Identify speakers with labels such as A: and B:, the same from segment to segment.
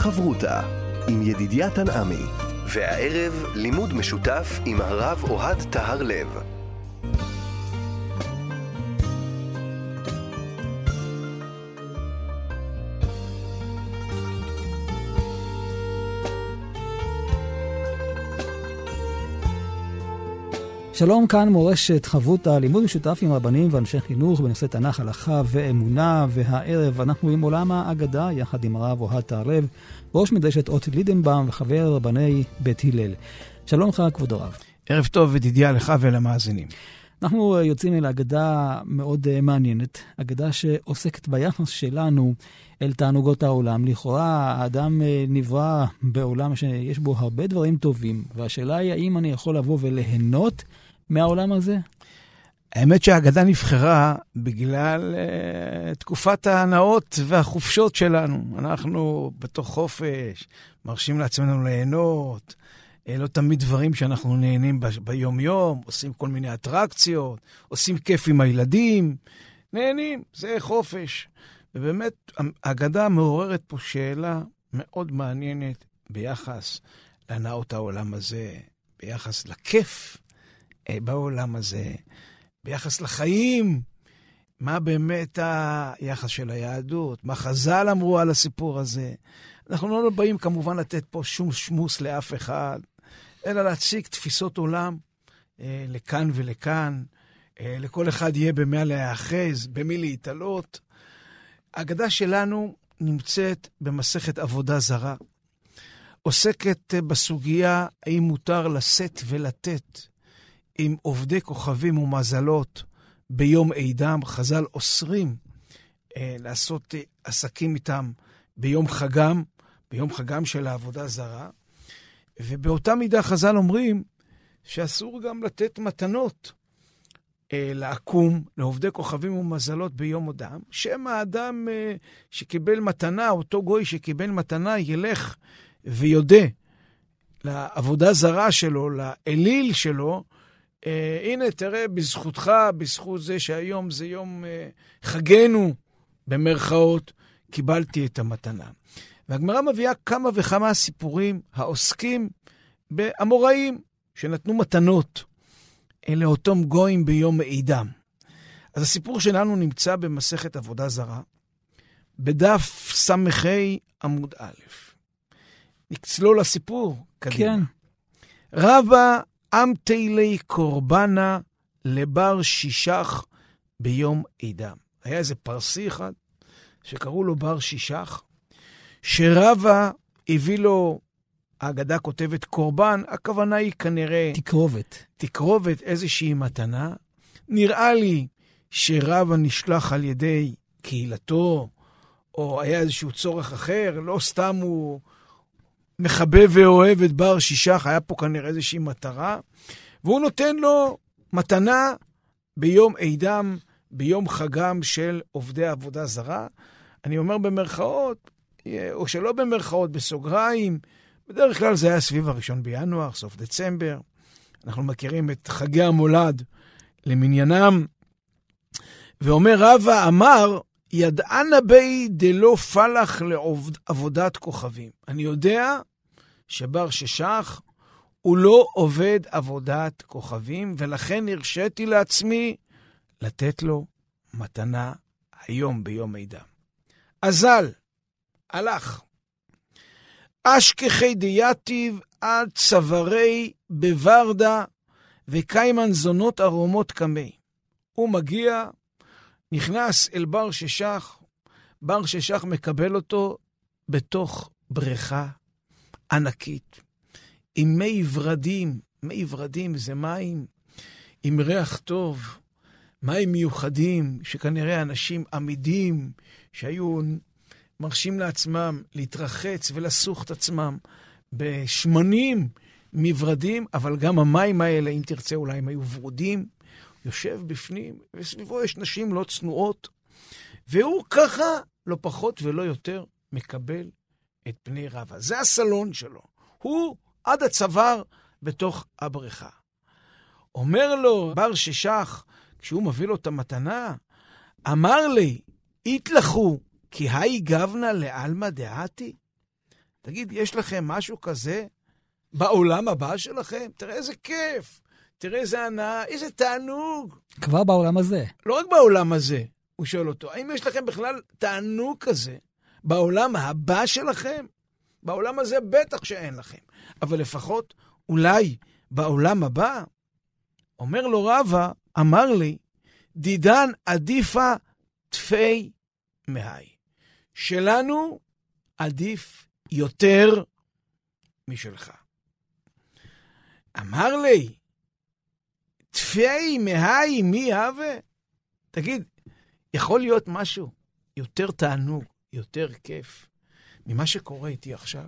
A: חברותה עם ידידיה תנעמי, והערב לימוד משותף עם הרב אוהד טהר לב.
B: שלום, כאן מורשת חברותא, לימוד משותף עם רבנים ואנשי חינוך בנושא תנ"ך, הלכה ואמונה, והערב אנחנו עם עולם האגדה, יחד עם הרב אוהד תערב, ראש מדרשת אות לידנבאום וחבר רבני בית הלל. שלום לך, כבוד הרב.
C: ערב טוב ודדיה לך ולמאזינים.
B: אנחנו יוצאים אל אגדה מאוד uh, מעניינת, אגדה שעוסקת ביחס שלנו אל תענוגות העולם. לכאורה, האדם uh, נברא בעולם שיש בו הרבה דברים טובים, והשאלה היא האם אני יכול לבוא וליהנות מהעולם הזה?
C: האמת שהאגדה נבחרה בגלל uh, תקופת ההנאות והחופשות שלנו. אנחנו בתוך חופש, מרשים לעצמנו ליהנות. uh, לא תמיד דברים שאנחנו נהנים ב- ביום-יום, עושים כל מיני אטרקציות, עושים כיף עם הילדים, נהנים, זה חופש. ובאמת, האגדה מעוררת פה שאלה מאוד מעניינת ביחס להנאות העולם הזה, ביחס לכיף בעולם הזה, ביחס לחיים, מה באמת היחס של היהדות, מה חז"ל אמרו על הסיפור הזה. אנחנו לא באים כמובן לתת פה שום שמוס לאף אחד, אלא להציג תפיסות עולם אה, לכאן ולכאן. אה, לכל אחד יהיה במה להיאחז, במי להתעלות. ההגדה שלנו נמצאת במסכת עבודה זרה. עוסקת בסוגיה האם מותר לשאת ולתת עם עובדי כוכבים ומזלות ביום עידם. חז"ל אוסרים אה, לעשות אה, עסקים איתם ביום חגם, ביום חגם של העבודה זרה. ובאותה מידה חז"ל אומרים שאסור גם לתת מתנות אה, לעקום, לעובדי כוכבים ומזלות ביום הודם, שמא האדם אה, שקיבל מתנה, אותו גוי שקיבל מתנה, ילך ויודה לעבודה זרה שלו, לאליל שלו, אה, הנה, תראה, בזכותך, בזכות זה שהיום זה יום אה, חגנו, במרכאות, קיבלתי את המתנה. והגמרא מביאה כמה וכמה סיפורים העוסקים באמוראים שנתנו מתנות לאותם גויים ביום מעידם. אז הסיפור שלנו נמצא במסכת עבודה זרה, בדף ס"ה עמוד א'. נצלול לסיפור, קדימה.
B: כן.
C: רבה אמתילי קורבנה לבר שישך ביום עידם. היה איזה פרסי אחד שקראו לו בר שישך, שרבה הביא לו, האגדה כותבת קורבן, הכוונה היא כנראה...
B: תקרובת.
C: תקרובת, איזושהי מתנה. נראה לי שרבה נשלח על ידי קהילתו, או היה איזשהו צורך אחר, לא סתם הוא מחבב ואוהב את בר שישך, היה פה כנראה איזושהי מטרה, והוא נותן לו מתנה ביום עידם, ביום חגם של עובדי עבודה זרה. אני אומר במרכאות, או שלא במרכאות, בסוגריים, בדרך כלל זה היה סביב הראשון בינואר, סוף דצמבר. אנחנו מכירים את חגי המולד למניינם. ואומר רבא, אמר, ידענה בי דלא פלח לעבודת כוכבים. אני יודע שבר ששח הוא לא עובד עבודת כוכבים, ולכן הרשיתי לעצמי לתת לו מתנה היום ביום מידע. אזל, הלך. אשכחי דייתיב עד צווארי בוורדה וקיימן זונות ארומות קמי. הוא מגיע, נכנס אל בר ששח, בר ששח מקבל אותו בתוך בריכה ענקית, עם מי ורדים. מי ורדים זה מים עם ריח טוב, מים מיוחדים, שכנראה אנשים עמידים, שהיו מרשים לעצמם להתרחץ ולסוך את עצמם בשמנים מוורדים, אבל גם המים האלה, אם תרצה, אולי הם היו ורודים, יושב בפנים, וסביבו יש נשים לא צנועות, והוא ככה, לא פחות ולא יותר, מקבל את פני רבא. זה הסלון שלו. הוא עד הצוואר בתוך הבריכה. אומר לו בר ששח, כשהוא מביא לו את המתנה, אמר לי, יתלכו, כי היי גבנה לעלמא דעתי? תגיד, יש לכם משהו כזה בעולם הבא שלכם? תראה איזה כיף, תראה איזה הנאה, איזה תענוג.
B: כבר בעולם הזה.
C: לא רק בעולם הזה, הוא שואל אותו, האם יש לכם בכלל תענוג כזה בעולם הבא שלכם? בעולם הזה בטח שאין לכם, אבל לפחות אולי בעולם הבא. אומר לו רבא, אמר לי, דידן עדיפה תפי מהי. שלנו עדיף יותר משלך. אמר לי, תפי מהי מי הווה? תגיד, יכול להיות משהו יותר תענוג, יותר כיף, ממה שקורה איתי עכשיו?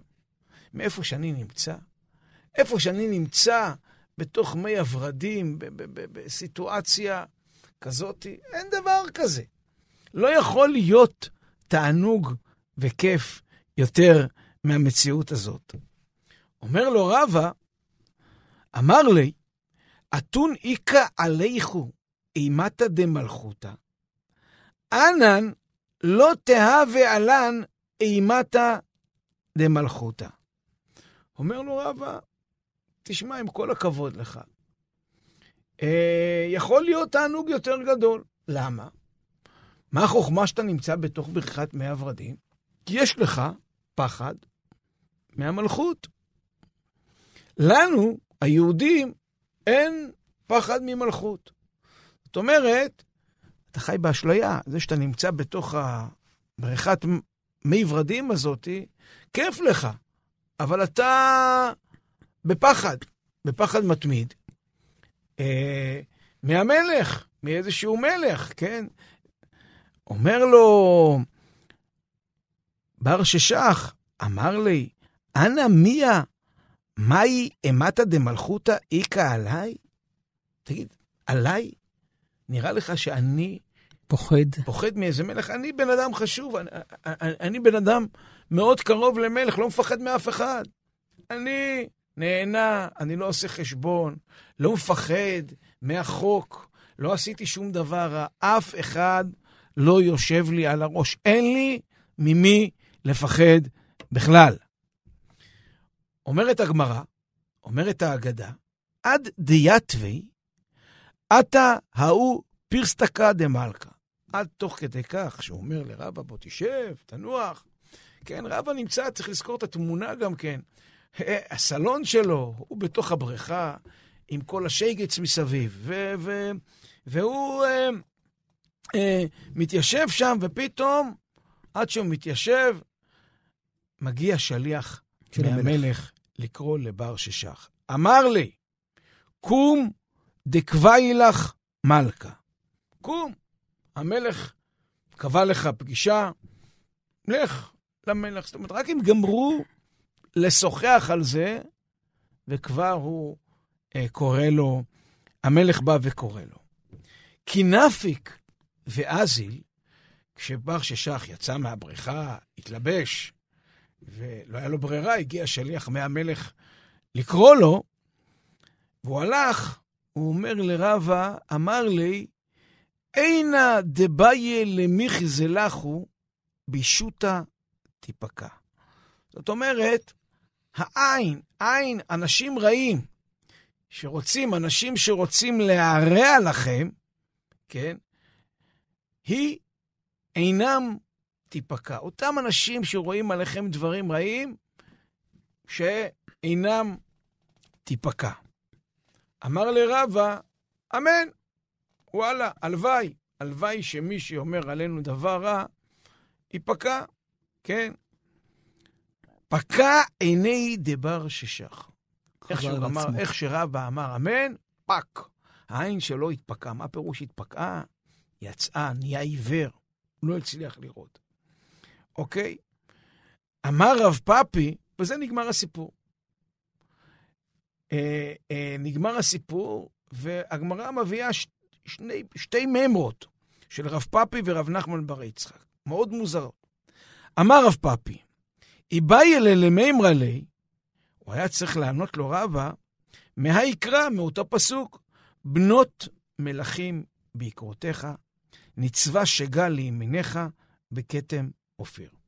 C: מאיפה שאני נמצא? איפה שאני נמצא, בתוך מי הוורדים, בסיטואציה כזאת, אין דבר כזה. לא יכול להיות תענוג וכיף יותר מהמציאות הזאת. אומר לו רבא, אמר לי, אתון איכא עליכו אימתא דמלכותא, אנן לא תהווה עלן אימתא דמלכותא. אומר לו רבא, תשמע, עם כל הכבוד לך, אה, יכול להיות תענוג יותר גדול. למה? מה החוכמה שאתה נמצא בתוך בריכת מי הורדים? כי יש לך פחד מהמלכות. לנו, היהודים, אין פחד ממלכות. זאת אומרת, אתה חי באשליה. זה שאתה נמצא בתוך הבריכת מי ורדים הזאתי, כיף לך, אבל אתה בפחד, בפחד מתמיד. אה, מהמלך, מאיזשהו מלך, כן? אומר לו, בר ששח, אמר לי, אנא מיה, מהי אימתא דמלכותא איכא עליי? תגיד, עליי? נראה לך שאני...
B: פוחד.
C: פוחד מאיזה מלך? אני בן אדם חשוב, אני, אני, אני בן אדם מאוד קרוב למלך, לא מפחד מאף אחד. אני נהנה, אני לא עושה חשבון, לא מפחד מהחוק, לא עשיתי שום דבר רע. אף אחד לא יושב לי על הראש. אין לי ממי לפחד בכלל. אומרת הגמרא, אומרת האגדה, עד דיאטווי, עתה ההוא פירסטקה דמלכה. עד תוך כדי כך שהוא אומר לרבא, בוא תשב, תנוח. כן, רבא נמצא, צריך לזכור את התמונה גם כן. הסלון שלו, הוא בתוך הבריכה, עם כל השייגץ מסביב, ו- ו- והוא אה, אה, מתיישב שם, ופתאום, עד שהוא מתיישב, מגיע שליח של המלך לקרוא לבר ששח. אמר לי, קום דקבעי לך מלכה. קום, המלך קבע לך פגישה, לך למלך. זאת אומרת, רק אם גמרו לשוחח על זה, וכבר הוא אה, קורא לו, המלך בא וקורא לו. כי נפיק ואזיל, כשבר ששח יצא מהבריכה, התלבש, ולא היה לו ברירה, הגיע שליח מהמלך לקרוא לו, והוא הלך, הוא אומר לרבה, אמר לי, אינה דביה למיכי בישוטה תיפקע. זאת אומרת, העין, עין, אנשים רעים, שרוצים, אנשים שרוצים להרע לכם, כן, היא אינם תיפקע. אותם אנשים שרואים עליכם דברים רעים, שאינם תיפקע. אמר לרבה, אמן. וואלה, הלוואי, הלוואי שמי שאומר עלינו דבר רע, ייפקע, כן? פקע עיני דבר ששח. איך, אמר, איך שרבא אמר אמן, פק. העין שלו התפקעה. מה פירוש התפקעה? יצאה, נהיה עיוור. הוא לא הצליח לראות. אוקיי? אמר רב פאפי, וזה נגמר הסיפור. אה, אה, נגמר הסיפור, והגמרא מביאה ש, שני, שתי ממרות של רב פאפי ורב נחמן בר יצחק. מאוד מוזרות. אמר רב פאפי, איבאי אלה למימרא לי, הוא היה צריך לענות לו רבה, מהיקרא, מאותו פסוק, בנות מלכים בעקרותיך, נצבע שגה לימיניך בכתם אופיר.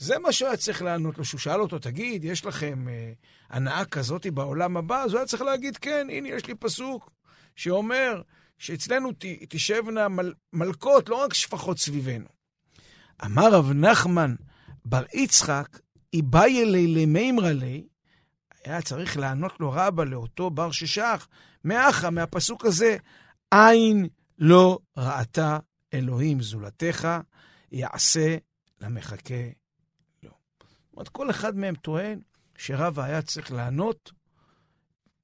C: זה מה שהוא היה צריך לענות לו, שהוא שאל אותו, תגיד, יש לכם אה, הנאה כזאת בעולם הבא? אז הוא היה צריך להגיד, כן, הנה, יש לי פסוק שאומר שאצלנו ת, תשבנה מל, מלכות, לא רק שפחות סביבנו. אמר רב נחמן בר יצחק, איבאי אלי למימרא לי, היה צריך לענות לו רבא לאותו בר ששח, מאחה, מהפסוק הזה, עין לא ראתה אלוהים זולתך, יעשה למחכה אומרת, כל אחד מהם טוען שרבא היה צריך לענות,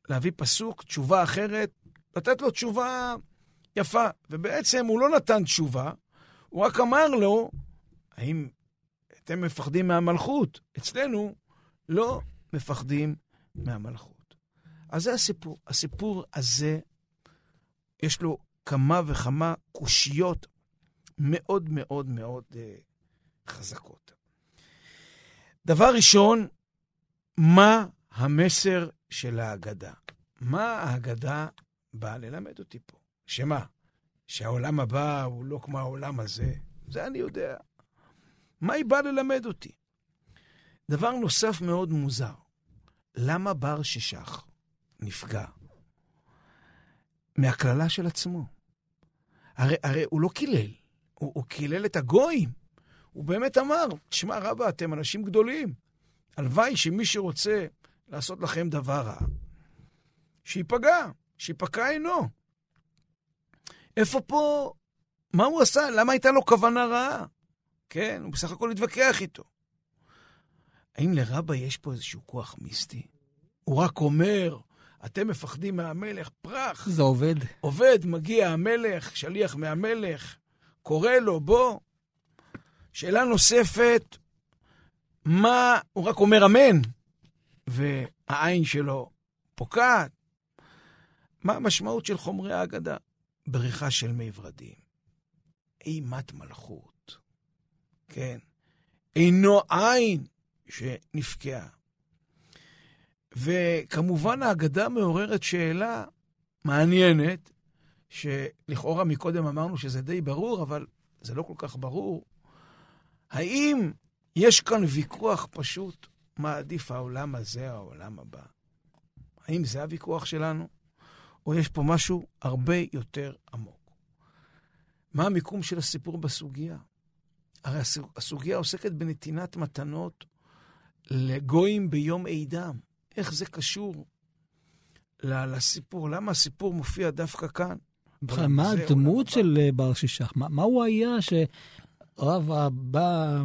C: להביא פסוק, תשובה אחרת, לתת לו תשובה יפה. ובעצם הוא לא נתן תשובה, הוא רק אמר לו, האם אתם מפחדים מהמלכות? אצלנו לא מפחדים מהמלכות. אז זה הסיפור. הסיפור הזה, יש לו כמה וכמה קושיות מאוד מאוד מאוד uh, חזקות. דבר ראשון, מה המסר של ההגדה? מה ההגדה באה ללמד אותי פה? שמה? שהעולם הבא הוא לא כמו העולם הזה? זה אני יודע. מה היא באה ללמד אותי? דבר נוסף מאוד מוזר, למה בר ששח נפגע? מהקללה של עצמו. הרי, הרי הוא לא קילל, הוא, הוא קילל את הגויים. הוא באמת אמר, תשמע רבא, אתם אנשים גדולים. הלוואי שמי שרוצה לעשות לכם דבר רע, שייפגע, שייפקע עינו. איפה פה, מה הוא עשה? למה הייתה לו כוונה רעה? כן, הוא בסך הכל התווכח איתו. האם לרבא יש פה איזשהו כוח מיסטי? הוא רק אומר, אתם מפחדים מהמלך, פרח.
B: זה עובד.
C: עובד, מגיע המלך, שליח מהמלך, קורא לו, בוא. שאלה נוספת, מה, הוא רק אומר אמן, והעין שלו פוקעת. מה המשמעות של חומרי ההגדה? בריחה של מי ורדים, אימת מלכות, כן, אינו עין שנפקעה. וכמובן ההגדה מעוררת שאלה מעניינת, שלכאורה מקודם אמרנו שזה די ברור, אבל זה לא כל כך ברור. האם יש כאן ויכוח פשוט מה עדיף העולם הזה או העולם הבא? האם זה הוויכוח שלנו? או יש פה משהו הרבה יותר עמוק? מה המיקום של הסיפור בסוגיה? הרי הסוגיה עוסקת בנתינת מתנות לגויים ביום עידם. איך זה קשור לסיפור? למה הסיפור מופיע דווקא כאן?
B: מה הדמות של אה, בר שישך? מה, מה הוא היה שרב בא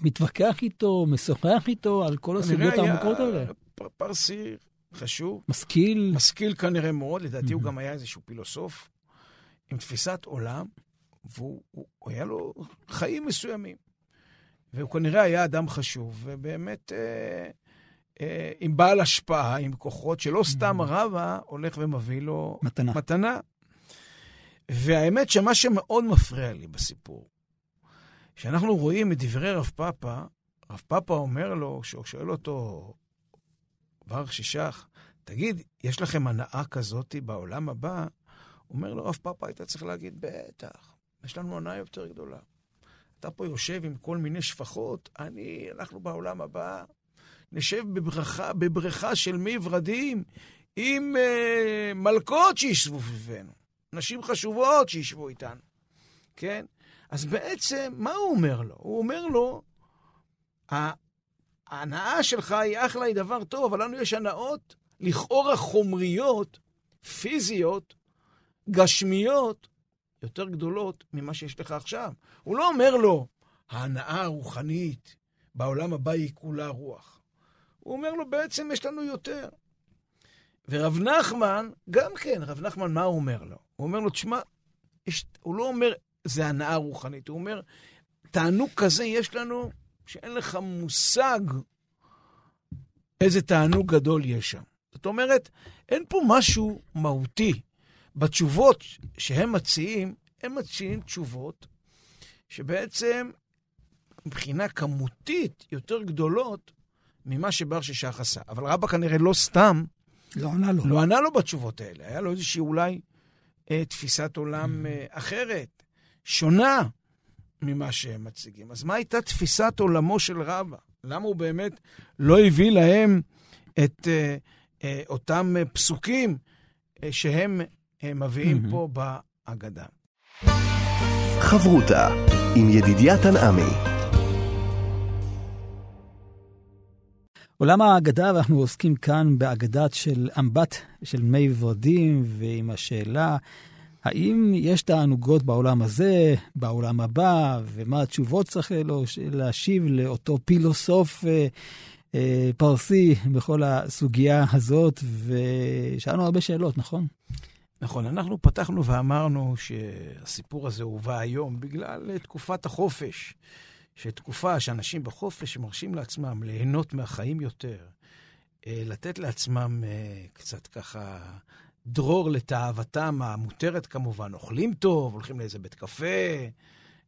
B: ומתווכח איתו, משוחח איתו על כל הסוגיות העמוקות האלה?
C: פרסי חשוב.
B: משכיל.
C: משכיל כנראה מאוד, לדעתי הוא גם היה איזשהו פילוסוף עם תפיסת עולם, והוא הוא, הוא היה לו חיים מסוימים. והוא כנראה היה אדם חשוב, ובאמת אה, אה, עם בעל השפעה, עם כוחות, שלא סתם רבא הולך ומביא לו
B: מתנה.
C: מתנה. והאמת שמה שמאוד מפריע לי בסיפור, שאנחנו רואים את דברי רב פאפא, רב פאפא אומר לו, כשהוא שואל אותו, בר שישך, תגיד, יש לכם הנאה כזאת בעולם הבא? אומר לו רב פאפא, היית צריך להגיד, בטח, יש לנו הנאה יותר גדולה. אתה פה יושב עם כל מיני שפחות, אני, אנחנו בעולם הבא, נשב בבריכה, בבריכה של מי ורדים עם אה, מלכות שישבו סביבנו, נשים חשובות שישבו איתנו, כן? אז בעצם, מה הוא אומר לו? הוא אומר לו, ההנאה שלך היא אחלה, היא דבר טוב, אבל לנו יש הנאות לכאורה חומריות, פיזיות, גשמיות, יותר גדולות ממה שיש לך עכשיו. הוא לא אומר לו, ההנאה הרוחנית בעולם הבא היא כולה רוח. הוא אומר לו, בעצם יש לנו יותר. ורב נחמן, גם כן, רב נחמן, מה הוא אומר לו? הוא אומר לו, תשמע, יש, הוא לא אומר, זה הנאה רוחנית, הוא אומר, תענוג כזה יש לנו, שאין לך מושג איזה תענוג גדול יש שם. זאת אומרת, אין פה משהו מהותי. בתשובות שהם מציעים, הם מציעים תשובות שבעצם מבחינה כמותית יותר גדולות ממה שבר ששח עשה. אבל רבא כנראה לא סתם...
B: לא ענה לו.
C: לא ענה לו בתשובות האלה. היה לו איזושהי אולי אה, תפיסת עולם אה, אחרת, שונה ממה שהם מציגים. אז מה הייתה תפיסת עולמו של רבא? למה הוא באמת לא הביא להם את אה, אה, אותם אה, פסוקים אה, שהם אה, מביאים mm-hmm. פה בהגדה?
A: חברותה עם ידידיה תנעמי
B: עולם האגדה, ואנחנו עוסקים כאן באגדת של אמבט של מי ורדים, ועם השאלה, האם יש תענוגות בעולם הזה, בעולם הבא, ומה התשובות צריך להשיב לאותו פילוסוף אה, אה, פרסי בכל הסוגיה הזאת, ושאלנו הרבה שאלות, נכון?
C: נכון, אנחנו פתחנו ואמרנו שהסיפור הזה הובא היום בגלל תקופת החופש. שתקופה שאנשים בחופש מרשים לעצמם ליהנות מהחיים יותר, אה, לתת לעצמם אה, קצת ככה דרור לתאוותם המותרת כמובן, אוכלים טוב, הולכים לאיזה בית קפה,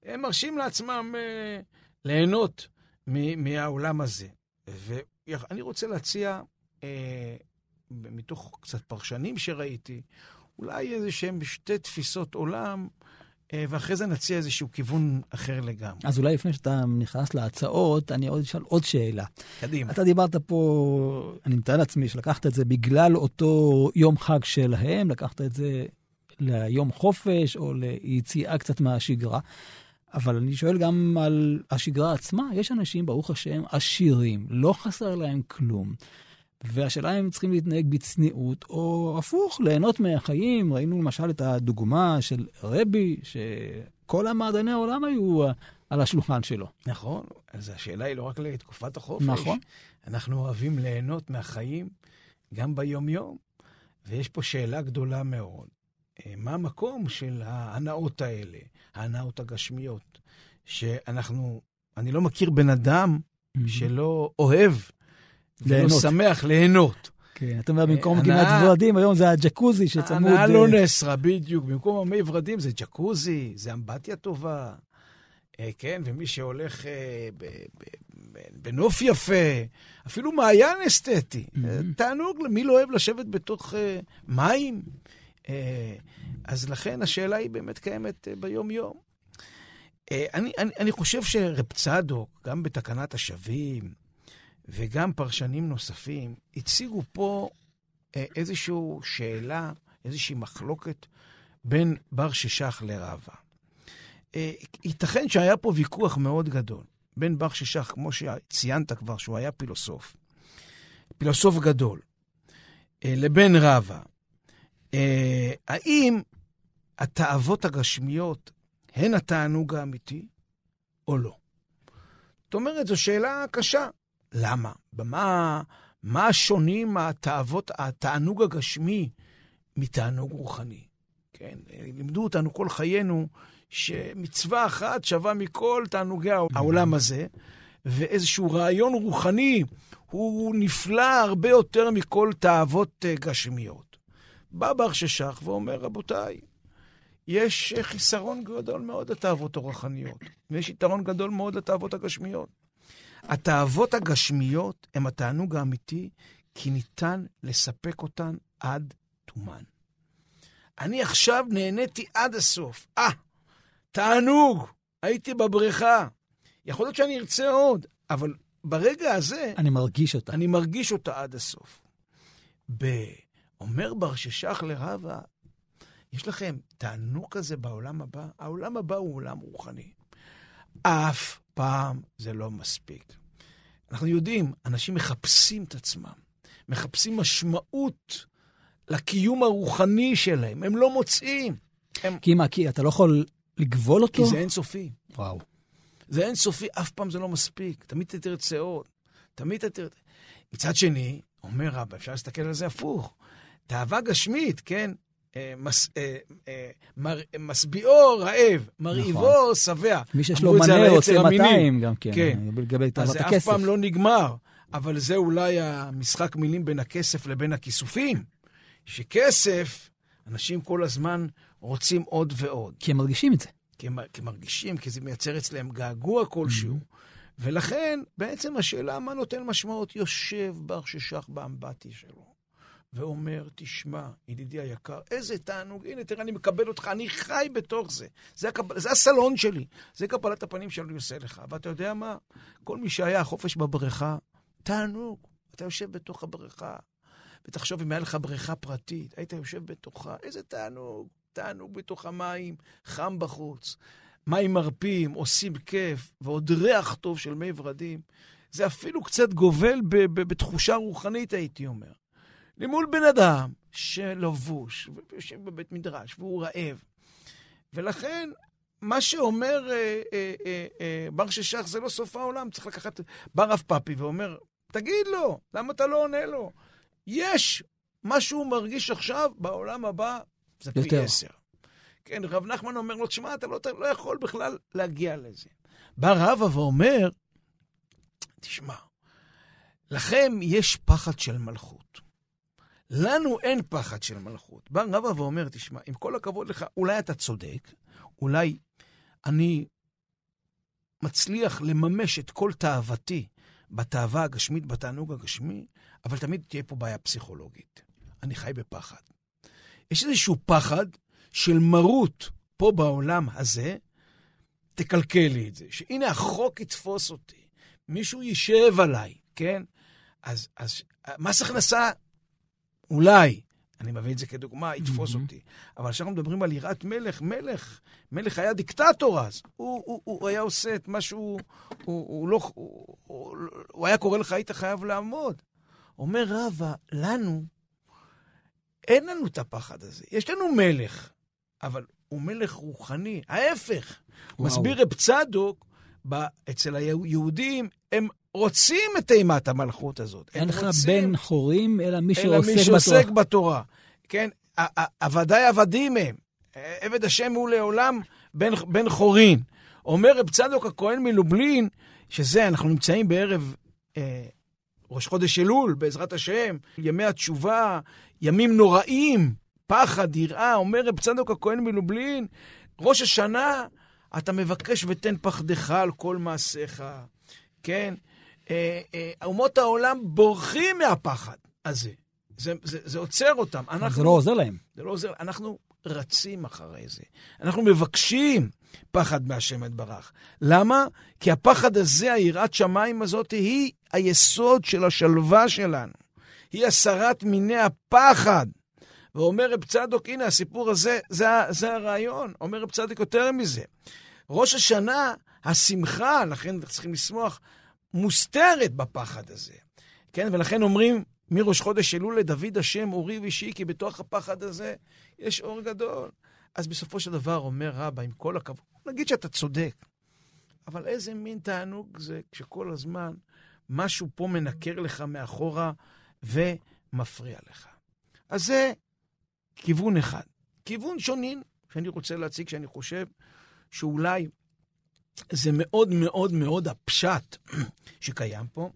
C: הם מרשים לעצמם אה, ליהנות מהעולם הזה. ואני רוצה להציע, מתוך קצת פרשנים שראיתי, אולי איזה שהם שתי תפיסות עולם אה, ואחרי זה נציע איזשהו כיוון אחר לגמרי.
B: אז אולי לפני שאתה נכנס להצעות, אני עוד אשאל עוד שאלה.
C: קדימה.
B: אתה דיברת פה, אני מתאר לעצמי שלקחת את זה בגלל אותו יום חג שלהם, לקחת את זה ליום חופש או ליציאה קצת מהשגרה. אבל אני שואל גם על השגרה עצמה, יש אנשים, ברוך השם, עשירים, לא חסר להם כלום. והשאלה אם הם צריכים להתנהג בצניעות, או הפוך, ליהנות מהחיים. ראינו למשל את הדוגמה של רבי, שכל המעדני העולם היו על השולחן שלו.
C: נכון, אז השאלה היא לא רק לתקופת החופש.
B: נכון.
C: אנחנו אוהבים ליהנות מהחיים גם ביום-יום, ויש פה שאלה גדולה מאוד. אה, מה המקום של ההנאות האלה, ההנאות הגשמיות, שאנחנו, אני לא מכיר בן אדם mm-hmm. שלא אוהב ליהנות. ולא שמח ליהנות.
B: כן, אתה אומר, במקום גינת ורדים, היום זה הג'קוזי שצמוד...
C: הנאה לא נאסרה, בדיוק. במקום המי ורדים זה ג'קוזי, זה אמבטיה טובה. אה, כן, ומי שהולך אה, בנוף יפה, אפילו מעיין אסתטי. אה, תענוג, מי לא אוהב לשבת בתוך מים? אז לכן השאלה היא באמת קיימת ביום-יום. אני, אני, אני חושב שרב צדוק, גם בתקנת השבים, וגם פרשנים נוספים הציגו פה אה, איזושהי שאלה, איזושהי מחלוקת בין בר ששח לרבה. אה, ייתכן שהיה פה ויכוח מאוד גדול בין בר ששח, כמו שציינת כבר, שהוא היה פילוסוף, פילוסוף גדול, אה, לבין רבה. האם התאוות הגשמיות הן התענוג האמיתי או לא? זאת אומרת, זו שאלה קשה. למה? במה מה שונים התאוות, התענוג הגשמי מתענוג רוחני? כן, לימדו אותנו כל חיינו שמצווה אחת שווה מכל תענוגי העולם הזה, ואיזשהו רעיון רוחני הוא נפלא הרבה יותר מכל תאוות אה, גשמיות. בא בר ששך ואומר, רבותיי, יש חיסרון גדול מאוד לתאוות הרוחניות, ויש יתרון גדול מאוד לתאוות הגשמיות. התאוות הגשמיות הן התענוג האמיתי, כי ניתן לספק אותן עד תומן. אני עכשיו נהניתי עד הסוף. אה, תענוג, הייתי בבריכה. יכול להיות שאני ארצה עוד, אבל ברגע הזה...
B: אני מרגיש אותה.
C: אני מרגיש אותה עד הסוף. ב... אומר בר ששח לרבה, יש לכם תענוג כזה בעולם הבא? העולם הבא הוא עולם רוחני. אף פעם זה לא מספיק. אנחנו יודעים, אנשים מחפשים את עצמם, מחפשים משמעות לקיום הרוחני שלהם, הם לא מוצאים.
B: הם... כי מה, כי אתה לא יכול לגבול אותו?
C: כי זה אינסופי.
B: וואו.
C: זה אינסופי, אף פעם זה לא מספיק. תמיד אתה תרצה עוד. תמיד אתה תרצה... מצד שני, אומר רבא, אפשר להסתכל על זה הפוך. תאווה גשמית, כן? אה, מס, אה, אה, מר, משביעו רעב, מרהיבו נכון. שבע.
B: מי שיש לו מנה רוצה 200 גם כן,
C: כן. לגבי תאוות הכסף. אז זה אף פעם לא נגמר, אבל זה אולי המשחק מילים בין הכסף לבין הכיסופים. שכסף, אנשים כל הזמן רוצים עוד ועוד.
B: כי הם מרגישים את זה.
C: כי הם, כי מרגישים, כי זה מייצר אצלם געגוע כלשהו. Mm-hmm. ולכן, בעצם השאלה מה נותן משמעות, יושב בר ששח באמבטי שלו. ואומר, תשמע, ידידי היקר, איזה תענוג, הנה, תראה, אני מקבל אותך, אני חי בתוך זה. זה, הקבל, זה הסלון שלי, זה קבלת הפנים שאני עושה לך. ואתה יודע מה? כל מי שהיה חופש בבריכה, תענוג. אתה יושב בתוך הבריכה, ותחשוב אם היה לך בריכה פרטית, היית יושב בתוכה, איזה תענוג. תענוג בתוך המים, חם בחוץ. מים מרפים, עושים כיף, ועוד ריח טוב של מי ורדים. זה אפילו קצת גובל בתחושה רוחנית, הייתי אומר. למול בן אדם שלבוש, ויושב בבית מדרש, והוא רעב. ולכן, מה שאומר אה, אה, אה, אה, בר ששך זה לא סוף העולם, צריך לקחת בר רב פאפי ואומר, תגיד לו, למה אתה לא עונה לו? יש מה שהוא מרגיש עכשיו, בעולם הבא זה פי עשר. כן, רב נחמן אומר לו, תשמע, אתה לא, אתה לא יכול בכלל להגיע לזה. בא רבא ואומר, תשמע, לכם יש פחד של מלכות. לנו אין פחד של מלכות. בא רבא ואומר, תשמע, עם כל הכבוד לך, אולי אתה צודק, אולי אני מצליח לממש את כל תאוותי בתאווה הגשמית, בתענוג הגשמי, אבל תמיד תהיה פה בעיה פסיכולוגית. אני חי בפחד. יש איזשהו פחד של מרות פה בעולם הזה, תקלקל לי את זה. שהנה החוק יתפוס אותי, מישהו יישב עליי, כן? אז, אז מס הכנסה, אולי, אני מביא את זה כדוגמה, יתפוס mm-hmm. אותי. אבל כשאנחנו מדברים על יראת מלך, מלך, מלך היה דיקטטור אז. הוא, הוא, הוא היה עושה את מה שהוא... הוא, הוא, לא, הוא, הוא, הוא היה קורא לך, היית חייב לעמוד. אומר רבא, לנו, אין לנו את הפחד הזה. יש לנו מלך, אבל הוא מלך רוחני. ההפך. וואו. מסביר רב צדוק, אצל היהודים, הם רוצים את אימת המלכות הזאת.
B: אין לך בן חורים, אלא מי שעוסק
C: בתורה. אלא מי שעוסק בתורה. כן, עבדי עבדים הם. עבד השם הוא לעולם בן, בן חורין. אומר רב צדוק הכהן מלובלין, שזה, אנחנו נמצאים בערב אה, ראש חודש אלול, בעזרת השם, ימי התשובה, ימים נוראים, פחד, יראה, אומר רב צדוק הכהן מלובלין, ראש השנה, אתה מבקש ותן פחדך על כל מעשיך, כן? אה, אה, אומות העולם בורחים מהפחד הזה. זה, זה, זה עוצר אותם.
B: אנחנו, זה לא עוזר להם.
C: זה לא עוזר, אנחנו רצים אחרי זה. אנחנו מבקשים פחד מהשם יתברך. למה? כי הפחד הזה, היראת שמיים הזאת, היא היסוד של השלווה שלנו. היא הסרת מיני הפחד. ואומר רב צדוק, הנה, הסיפור הזה, זה, זה הרעיון. אומר רב צדוק יותר מזה. ראש השנה, השמחה, לכן צריכים לשמוח, מוסתרת בפחד הזה. כן, ולכן אומרים, מראש חודש אלול לדוד השם אורי ואישי, כי בתוך הפחד הזה יש אור גדול. אז בסופו של דבר אומר רבא, עם כל הכבוד, נגיד שאתה צודק, אבל איזה מין תענוג זה כשכל הזמן משהו פה מנקר לך מאחורה ומפריע לך. אז זה כיוון אחד. כיוון שונים שאני רוצה להציג, שאני חושב שאולי זה מאוד מאוד מאוד הפשט שקיים פה,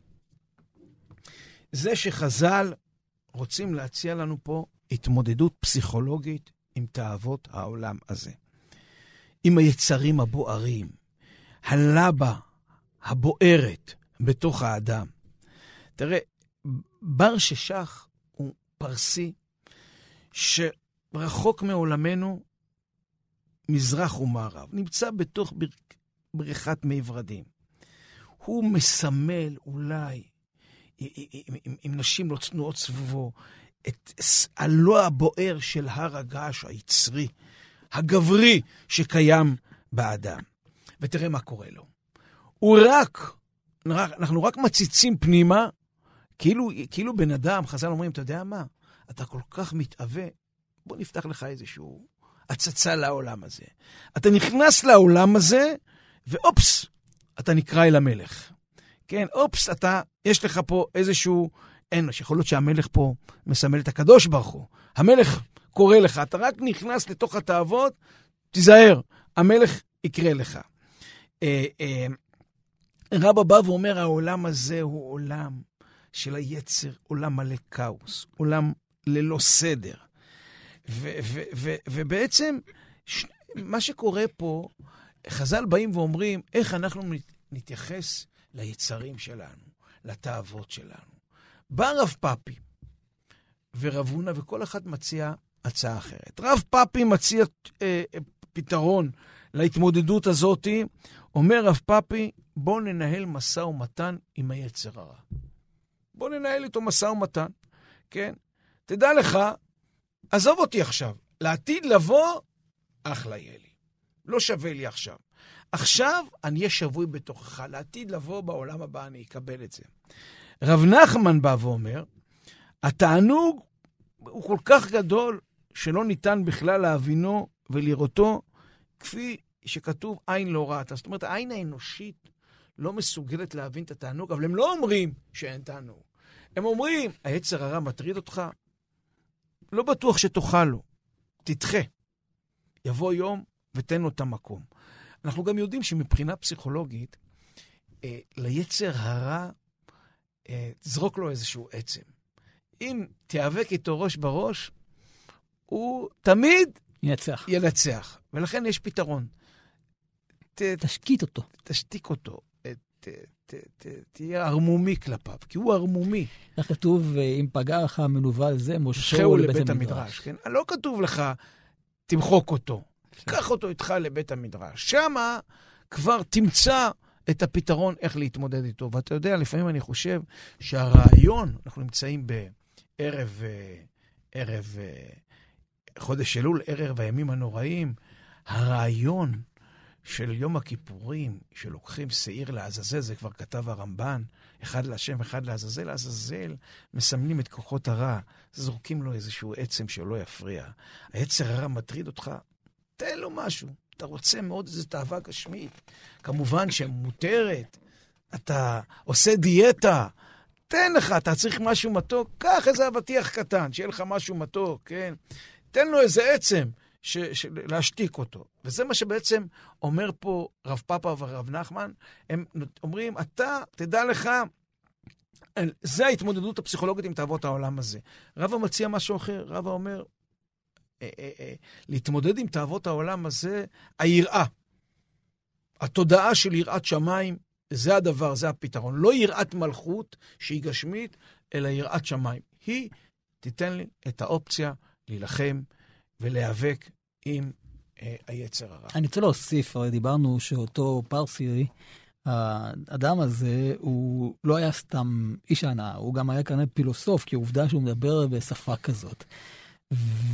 C: זה שחז"ל רוצים להציע לנו פה התמודדות פסיכולוגית עם תאוות העולם הזה. עם היצרים הבוערים, הלבה הבוערת בתוך האדם. תראה, בר ששח הוא פרסי שרחוק מעולמנו מזרח ומערב, נמצא בתוך. בריכת מי ורדים. הוא מסמל אולי, עם נשים לא צנועות סביבו, את הלא הבוער של הר הגעש היצרי, הגברי שקיים באדם. ותראה מה קורה לו. הוא רק, אנחנו רק מציצים פנימה, כאילו, כאילו בן אדם, חז"ל אומרים, אתה יודע מה? אתה כל כך מתאווה, בוא נפתח לך איזשהו הצצה לעולם הזה. אתה נכנס לעולם הזה, ואופס, אתה נקרא אל המלך. כן, אופס, אתה, יש לך פה איזשהו אנוש. יכול להיות שהמלך פה מסמל את הקדוש ברוך הוא. המלך קורא לך, אתה רק נכנס לתוך התאוות, תיזהר, המלך יקרה לך. אה, אה, רבא בא ואומר, העולם הזה הוא עולם של היצר, עולם מלא כאוס, עולם ללא סדר. ובעצם, מה שקורה פה, חז"ל באים ואומרים, איך אנחנו נתייחס ליצרים שלנו, לתאוות שלנו. בא רב פאפי ורב הונא, וכל אחד מציע הצעה אחרת. רב פאפי מציע אה, פתרון להתמודדות הזאת. אומר רב פאפי, בוא ננהל משא ומתן עם היצר הרע. בוא ננהל איתו משא ומתן, כן? תדע לך, עזוב אותי עכשיו, לעתיד לבוא, אחלה יהיה לי. לא שווה לי עכשיו. עכשיו אני אהיה שבוי בתוכך, לעתיד לבוא בעולם הבא אני אקבל את זה. רב נחמן בא ואומר, התענוג הוא כל כך גדול, שלא ניתן בכלל להבינו ולראותו, כפי שכתוב עין לא ראתה. זאת אומרת, העין האנושית לא מסוגלת להבין את התענוג, אבל הם לא אומרים שאין תענוג. הם אומרים, היצר הרע מטריד אותך? לא בטוח שתאכל לו. תדחה. יבוא יום ותן לו את המקום. אנחנו גם יודעים שמבחינה פסיכולוגית, אה, ליצר הרע, אה, תזרוק לו איזשהו עצם. אם תיאבק איתו ראש בראש, הוא תמיד
B: ינצח.
C: ינצח. ולכן יש פתרון.
B: ת, תשקיט אותו.
C: תשתיק אותו. ת, ת, ת, תהיה ערמומי כלפיו, כי הוא ערמומי.
B: איך כתוב, אה, אם פגע לך מנוול זה, מושכהו לבית, לבית המדרש. המדרש
C: כן? לא כתוב לך, תמחוק אותו. קח אותו איתך לבית המדרש. שמה כבר תמצא את הפתרון איך להתמודד איתו. ואתה יודע, לפעמים אני חושב שהרעיון, אנחנו נמצאים בערב אה, ערב אה, חודש אלול, ערב הימים הנוראים, הרעיון של יום הכיפורים, שלוקחים שעיר לעזאזל, זה כבר כתב הרמב"ן, אחד להשם, אחד לעזאזל, לעזאזל, מסמנים את כוחות הרע, זורקים לו איזשהו עצם שלא יפריע. היצר הרע מטריד אותך, תן לו משהו. אתה רוצה מאוד איזו תאווה גשמית, כמובן שמותרת, אתה עושה דיאטה, תן לך, אתה צריך משהו מתוק, קח איזה אבטיח קטן, שיהיה לך משהו מתוק, כן? תן לו איזה עצם, ש, ש, להשתיק אותו. וזה מה שבעצם אומר פה רב פאפה ורב נחמן. הם אומרים, אתה, תדע לך, זה ההתמודדות הפסיכולוגית עם תאוות העולם הזה. רבא מציע משהו אחר, רבא אומר, להתמודד עם תאוות העולם הזה, היראה. התודעה של יראת שמיים, זה הדבר, זה הפתרון. לא יראת מלכות שהיא גשמית, אלא יראת שמיים. היא תיתן לי את האופציה להילחם ולהיאבק עם אה, היצר הרע.
B: אני רוצה להוסיף, הרי דיברנו שאותו פרסי, האדם הזה, הוא לא היה סתם איש הנאה, הוא גם היה כנראה פילוסוף, כי עובדה שהוא מדבר בשפה כזאת.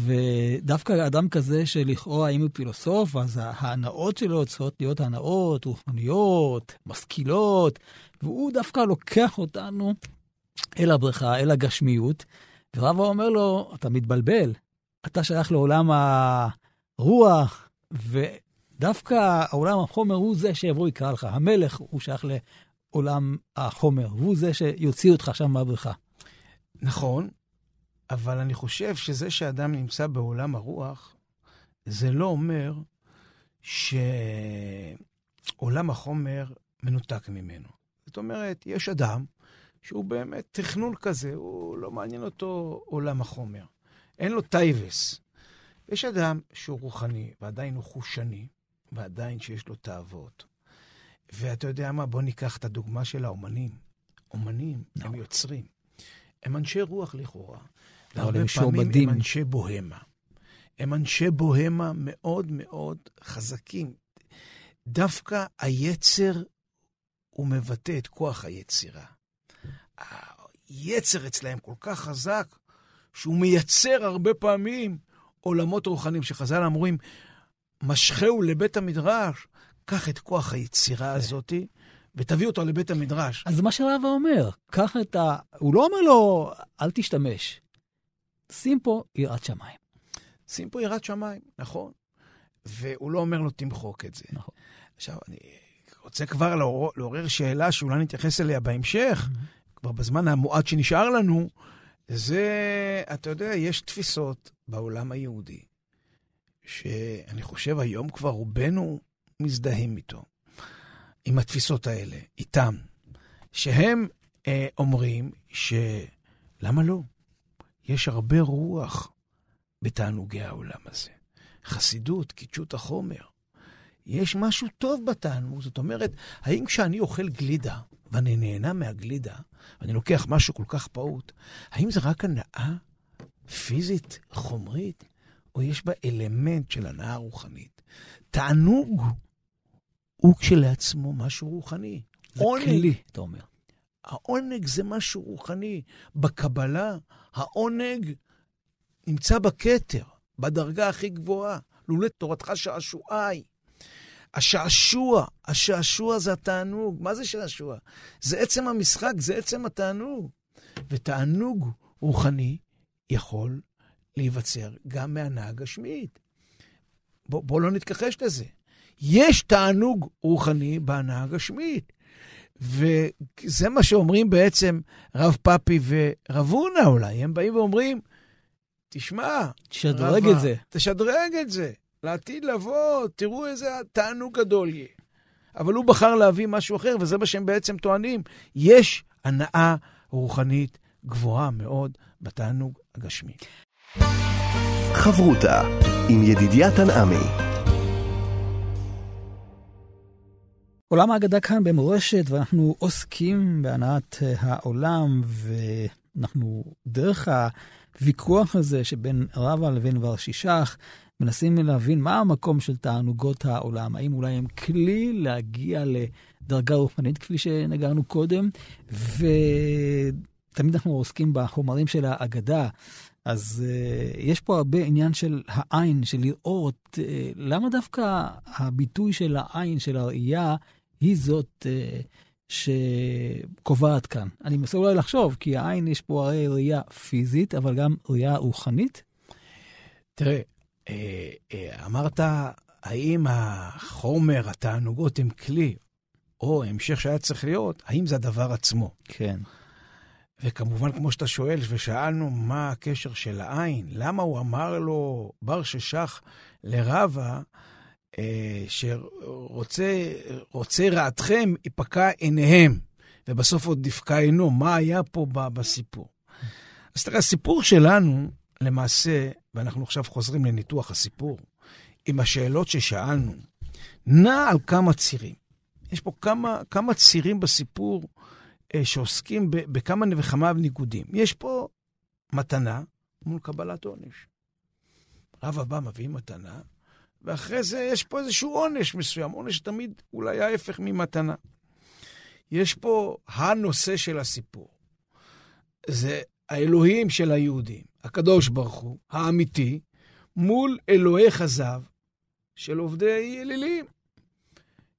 B: ודווקא אדם כזה שלכאורה אם הוא פילוסוף, אז ההנאות שלו צריכות להיות הנאות, רוחניות, משכילות, והוא דווקא לוקח אותנו אל הבריכה, אל הגשמיות, ורבא אומר לו, אתה מתבלבל, אתה שייך לעולם הרוח, ודווקא העולם החומר הוא זה שיבוא יקרא לך. המלך הוא שייך לעולם החומר, הוא זה שיוציא אותך שם מהבריכה.
C: נכון, אבל אני חושב שזה שאדם נמצא בעולם הרוח, זה לא אומר שעולם החומר מנותק ממנו. זאת אומרת, יש אדם שהוא באמת תכנון כזה, הוא לא מעניין אותו עולם החומר. אין לו טייבס. יש אדם שהוא רוחני, ועדיין הוא חושני, ועדיין שיש לו תאוות. ואתה יודע מה? בוא ניקח את הדוגמה של האומנים. אומנים, נו. הם יוצרים. הם אנשי רוח לכאורה. והרבה פעמים הם אנשי בוהמה. הם אנשי בוהמה מאוד מאוד חזקים. דווקא היצר, הוא מבטא את כוח היצירה. היצר אצלהם כל כך חזק, שהוא מייצר הרבה פעמים עולמות רוחניים, שחז"ל אמורים, משכהו לבית המדרש, קח את כוח היצירה הזאת ותביא אותו לבית המדרש.
B: אז מה שרבא אומר, קח את ה... הוא לא אומר לו, אל תשתמש. שים פה יראת שמיים.
C: שים פה יראת שמיים, נכון. והוא לא אומר לו, תמחוק את זה.
B: נכון.
C: עכשיו, אני רוצה כבר לעורר, לעורר שאלה שאולי נתייחס אליה בהמשך, mm-hmm. כבר בזמן המועט שנשאר לנו, זה, אתה יודע, יש תפיסות בעולם היהודי, שאני חושב היום כבר רובנו מזדהים איתו, עם התפיסות האלה, איתם, שהם אה, אומרים שלמה לא? יש הרבה רוח בתענוגי העולם הזה. חסידות, קידשות החומר. יש משהו טוב בתענוג, זאת אומרת, האם כשאני אוכל גלידה, ואני נהנה מהגלידה, ואני לוקח משהו כל כך פעוט, האם זה רק הנאה? פיזית, חומרית, או יש בה אלמנט של הנאה רוחנית. תענוג הוא כשלעצמו משהו רוחני.
B: זה עונג, כלי, אתה אומר.
C: העונג זה משהו רוחני. בקבלה, העונג נמצא בכתר, בדרגה הכי גבוהה. לולא תורתך שעשועי. השעשוע, השעשוע זה התענוג. מה זה שעשוע? זה עצם המשחק, זה עצם התענוג. ותענוג רוחני יכול להיווצר גם מהנאה גשמית. בוא, בוא לא נתכחש לזה. יש תענוג רוחני בהנאה הגשמית. וזה מה שאומרים בעצם רב פאפי ורב הונא אולי. הם באים ואומרים, תשמע,
B: תשדרג רבה, את זה.
C: תשדרג את זה. לעתיד לבוא, תראו איזה תענוג גדול יהיה. אבל הוא בחר להביא משהו אחר, וזה מה שהם בעצם טוענים. יש הנאה רוחנית גבוהה מאוד בתענוג הגשמי.
A: חברותה עם ידידיה תנעמי
B: עולם האגדה כאן במורשת, ואנחנו עוסקים בהנעת אה, העולם, ואנחנו דרך הוויכוח הזה שבין רבא לבין ורשישך, מנסים להבין מה המקום של תענוגות העולם. האם אולי הם כלי להגיע לדרגה רוחנית, כפי שנגענו קודם, ותמיד אנחנו עוסקים בחומרים של האגדה. אז uh, יש פה הרבה עניין של העין, של לראות. Uh, למה דווקא הביטוי של העין, של הראייה, היא זאת uh, שקובעת כאן? אני מנסה אולי לחשוב, כי העין יש פה הרי ראייה פיזית, אבל גם ראייה רוחנית.
C: תראה, אה, אה, אמרת, האם החומר, התענוגות הם כלי, או המשך שהיה צריך להיות, האם זה הדבר עצמו?
B: כן.
C: וכמובן, כמו שאתה שואל, ושאלנו מה הקשר של העין, למה הוא אמר לו, בר ששח לרבה, אה, שרוצה רעתכם, יפקע עיניהם, ובסוף עוד דפקה עינו. מה היה פה בסיפור? אז תראה, הסיפור שלנו, למעשה, ואנחנו עכשיו חוזרים לניתוח הסיפור, עם השאלות ששאלנו, נע על כמה צירים. יש פה כמה, כמה צירים בסיפור אה, שעוסקים ב, בכמה וכמה ניגודים. יש פה מתנה מול קבלת עונש. רב הבא מביא מתנה, ואחרי זה יש פה איזשהו עונש מסוים, עונש תמיד אולי ההפך ממתנה. יש פה הנושא של הסיפור. זה האלוהים של היהודים, הקדוש ברוך הוא, האמיתי, מול אלוהי חזב של עובדי אלילים.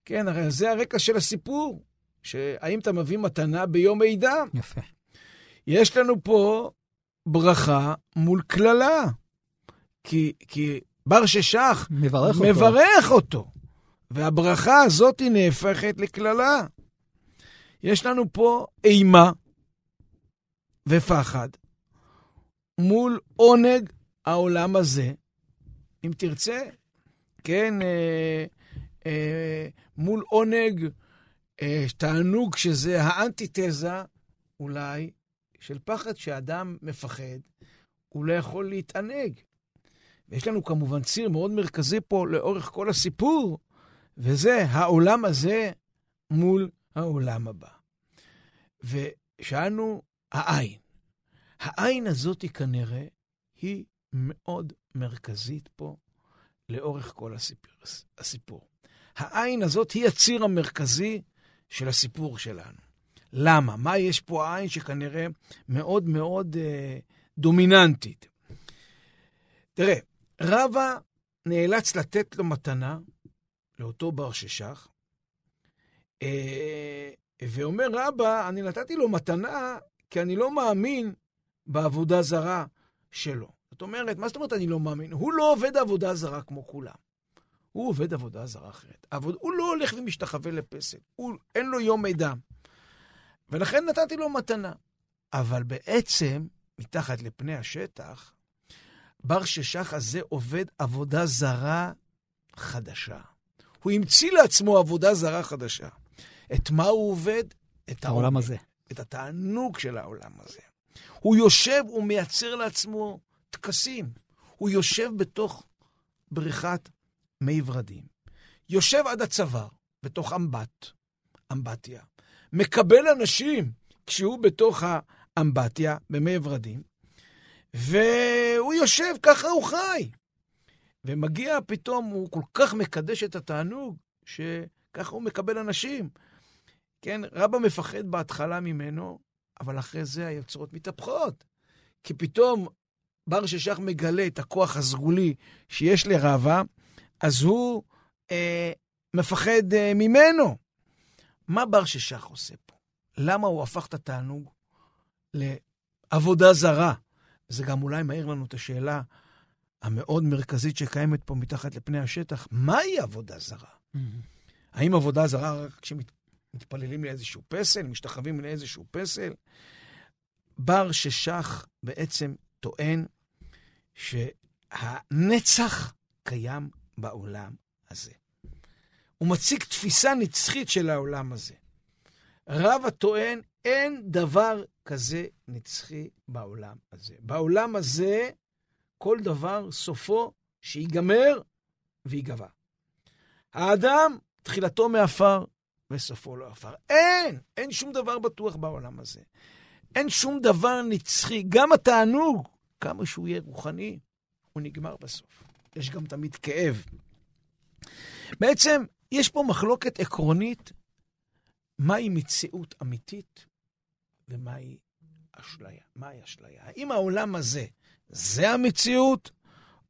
C: כן, הרי זה הרקע של הסיפור, שהאם אתה מביא מתנה ביום עידה.
B: יפה.
C: יש לנו פה ברכה מול קללה. כי, כי בר ששח
B: מברך,
C: מברך אותו. אותו. והברכה הזאת היא נהפכת לקללה. יש לנו פה אימה ופחד מול עונג העולם הזה, אם תרצה, כן, אה, אה, מול עונג, אה, תענוג שזה האנטיתזה, אולי, של פחד שאדם מפחד, הוא לא יכול להתענג. ויש לנו כמובן ציר מאוד מרכזי פה לאורך כל הסיפור, וזה העולם הזה מול העולם הבא. ושאלנו, העין. העין הזאת היא כנראה, היא מאוד מרכזית פה לאורך כל הסיפור. הסיפור. העין הזאת היא הציר המרכזי של הסיפור שלנו. למה? מה יש פה העין שכנראה מאוד מאוד אה, דומיננטית? תראה, רבא נאלץ לתת לו מתנה, לאותו בר ששח, אה, ואומר רבא, אני נתתי לו מתנה כי אני לא מאמין בעבודה זרה שלו. זאת אומרת, מה זאת אומרת אני לא מאמין? הוא לא עובד עבודה זרה כמו כולם. הוא עובד עבודה זרה אחרת. עבוד, הוא לא הולך ומשתחווה לפסל. הוא, אין לו יום מידע. ולכן נתתי לו מתנה. אבל בעצם, מתחת לפני השטח, בר ששח הזה עובד עבודה זרה חדשה. הוא המציא לעצמו עבודה זרה חדשה. את מה הוא עובד?
B: את העולם הזה.
C: את התענוג של העולם הזה. הוא יושב ומייצר לעצמו טקסים. הוא יושב בתוך בריכת מי ורדים. יושב עד הצוואר, בתוך אמבט, אמבטיה. מקבל אנשים כשהוא בתוך האמבטיה, במי ורדים, והוא יושב, ככה הוא חי. ומגיע פתאום, הוא כל כך מקדש את התענוג, שככה הוא מקבל אנשים. כן, רבא מפחד בהתחלה ממנו, אבל אחרי זה היוצרות מתהפכות. כי פתאום בר ששח מגלה את הכוח הסגולי שיש לרבא, אז הוא אה, מפחד אה, ממנו. מה בר ששח עושה פה? למה הוא הפך את התענוג לעבודה זרה? זה גם אולי מעיר לנו את השאלה המאוד מרכזית שקיימת פה מתחת לפני השטח, מהי עבודה זרה? Mm-hmm. האם עבודה זרה רק כשמתפללים לאיזשהו פסל, משתחווים לאיזשהו פסל? בר ששח בעצם טוען שהנצח קיים בעולם הזה. הוא מציג תפיסה נצחית של העולם הזה. רב הטוען, אין דבר כזה נצחי בעולם הזה. בעולם הזה, כל דבר סופו שיגמר ויגבה. האדם, תחילתו מעפר וסופו לא עפר. אין, אין שום דבר בטוח בעולם הזה. אין שום דבר נצחי. גם התענוג, כמה שהוא יהיה רוחני, הוא נגמר בסוף. יש גם תמיד כאב. בעצם, יש פה מחלוקת עקרונית מהי מציאות אמיתית ומהי אשליה. מהי אשליה? האם העולם הזה זה המציאות,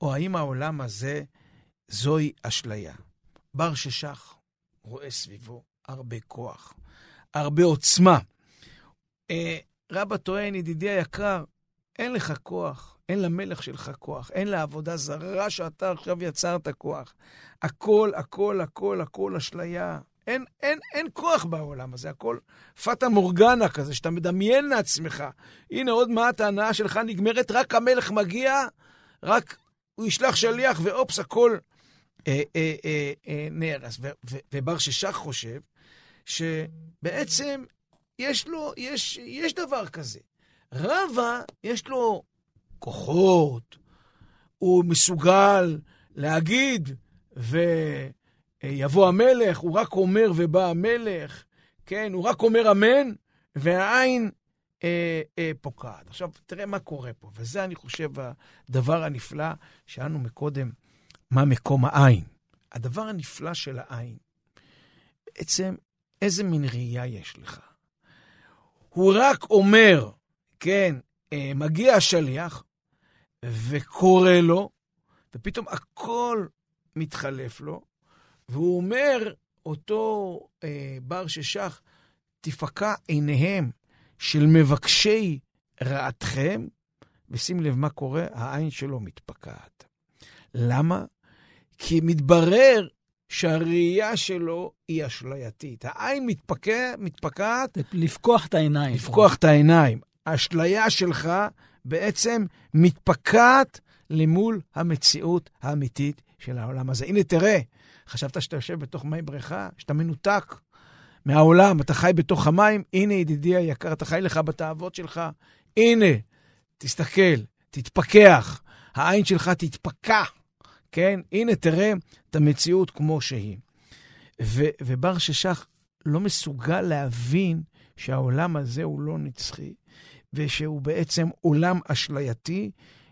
C: או האם העולם הזה זוהי אשליה? בר ששח רואה סביבו הרבה כוח, הרבה עוצמה. אה, רבא טוען, ידידי היקר, אין לך כוח, אין למלך שלך כוח, אין לעבודה זרה שאתה עכשיו יצרת כוח. הכל, הכל, הכל, הכל אשליה. אין, אין, אין כוח בעולם הזה, הכל פטה מורגנה כזה, שאתה מדמיין לעצמך. הנה, עוד מעט ההנאה שלך נגמרת, רק המלך מגיע, רק הוא ישלח שליח, ואופס, הכל אה, אה, אה, אה, נהרס. ובר ששח חושב שבעצם יש לו, יש, יש דבר כזה. רבא, יש לו כוחות, הוא מסוגל להגיד, ויבוא המלך, הוא רק אומר ובא המלך, כן, הוא רק אומר אמן, והעין אה, אה, פוקעת. עכשיו, תראה מה קורה פה, וזה, אני חושב, הדבר הנפלא שאנו מקודם, מה מקום העין. הדבר הנפלא של העין, בעצם, איזה מין ראייה יש לך? הוא רק אומר, כן, אה, מגיע השליח וקורא לו, ופתאום הכל מתחלף לו, והוא אומר, אותו אה, בר ששח, תפקע עיניהם של מבקשי רעתכם, ושים לב מה קורה, העין שלו מתפקעת. למה? כי מתברר שהראייה שלו היא אשלייתית. העין מתפקע, מתפקעת...
B: לפקוח את העיניים.
C: לפקוח את העיניים. האשליה שלך בעצם מתפקעת למול המציאות האמיתית של העולם הזה. הנה, תראה, חשבת שאתה יושב בתוך מי בריכה, שאתה מנותק מהעולם, אתה חי בתוך המים, הנה, ידידי היקר, אתה חי לך בתאוות שלך, הנה, תסתכל, תתפכח, העין שלך תתפקע, כן? הנה, תראה את המציאות כמו שהיא. ו- ובר ששח לא מסוגל להבין שהעולם הזה הוא לא נצחי, ושהוא בעצם עולם אשלייתי,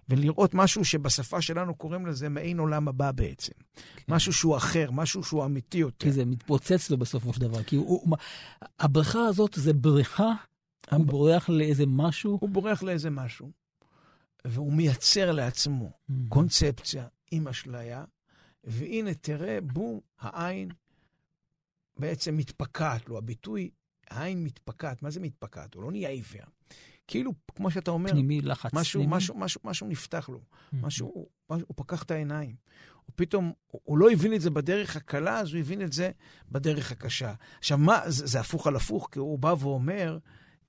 C: ולראות משהו שבשפה שלנו קוראים לזה מעין עולם הבא בעצם. כן. משהו שהוא אחר, משהו שהוא אמיתי יותר.
B: כי זה מתפוצץ לו בסופו של דבר. כי הוא, הוא, הבריכה הזאת זה בריכה, הב... הוא בורח לאיזה משהו.
C: הוא בורח לאיזה משהו, והוא מייצר לעצמו mm-hmm. קונספציה עם אשליה, והנה, תראה, בום, העין בעצם מתפקעת לו. הביטוי, העין מתפקעת, מה זה מתפקעת? הוא לא נהיה עיוור. כאילו, כמו שאתה אומר,
B: פנימי, לחץ
C: משהו, פנימי. משהו, משהו, משהו נפתח לו. Mm-hmm. משהו, משהו, הוא פקח את העיניים. הוא פתאום, הוא, הוא לא הבין את זה בדרך הקלה, אז הוא הבין את זה בדרך הקשה. עכשיו, מה, זה, זה הפוך על הפוך, כי הוא בא ואומר,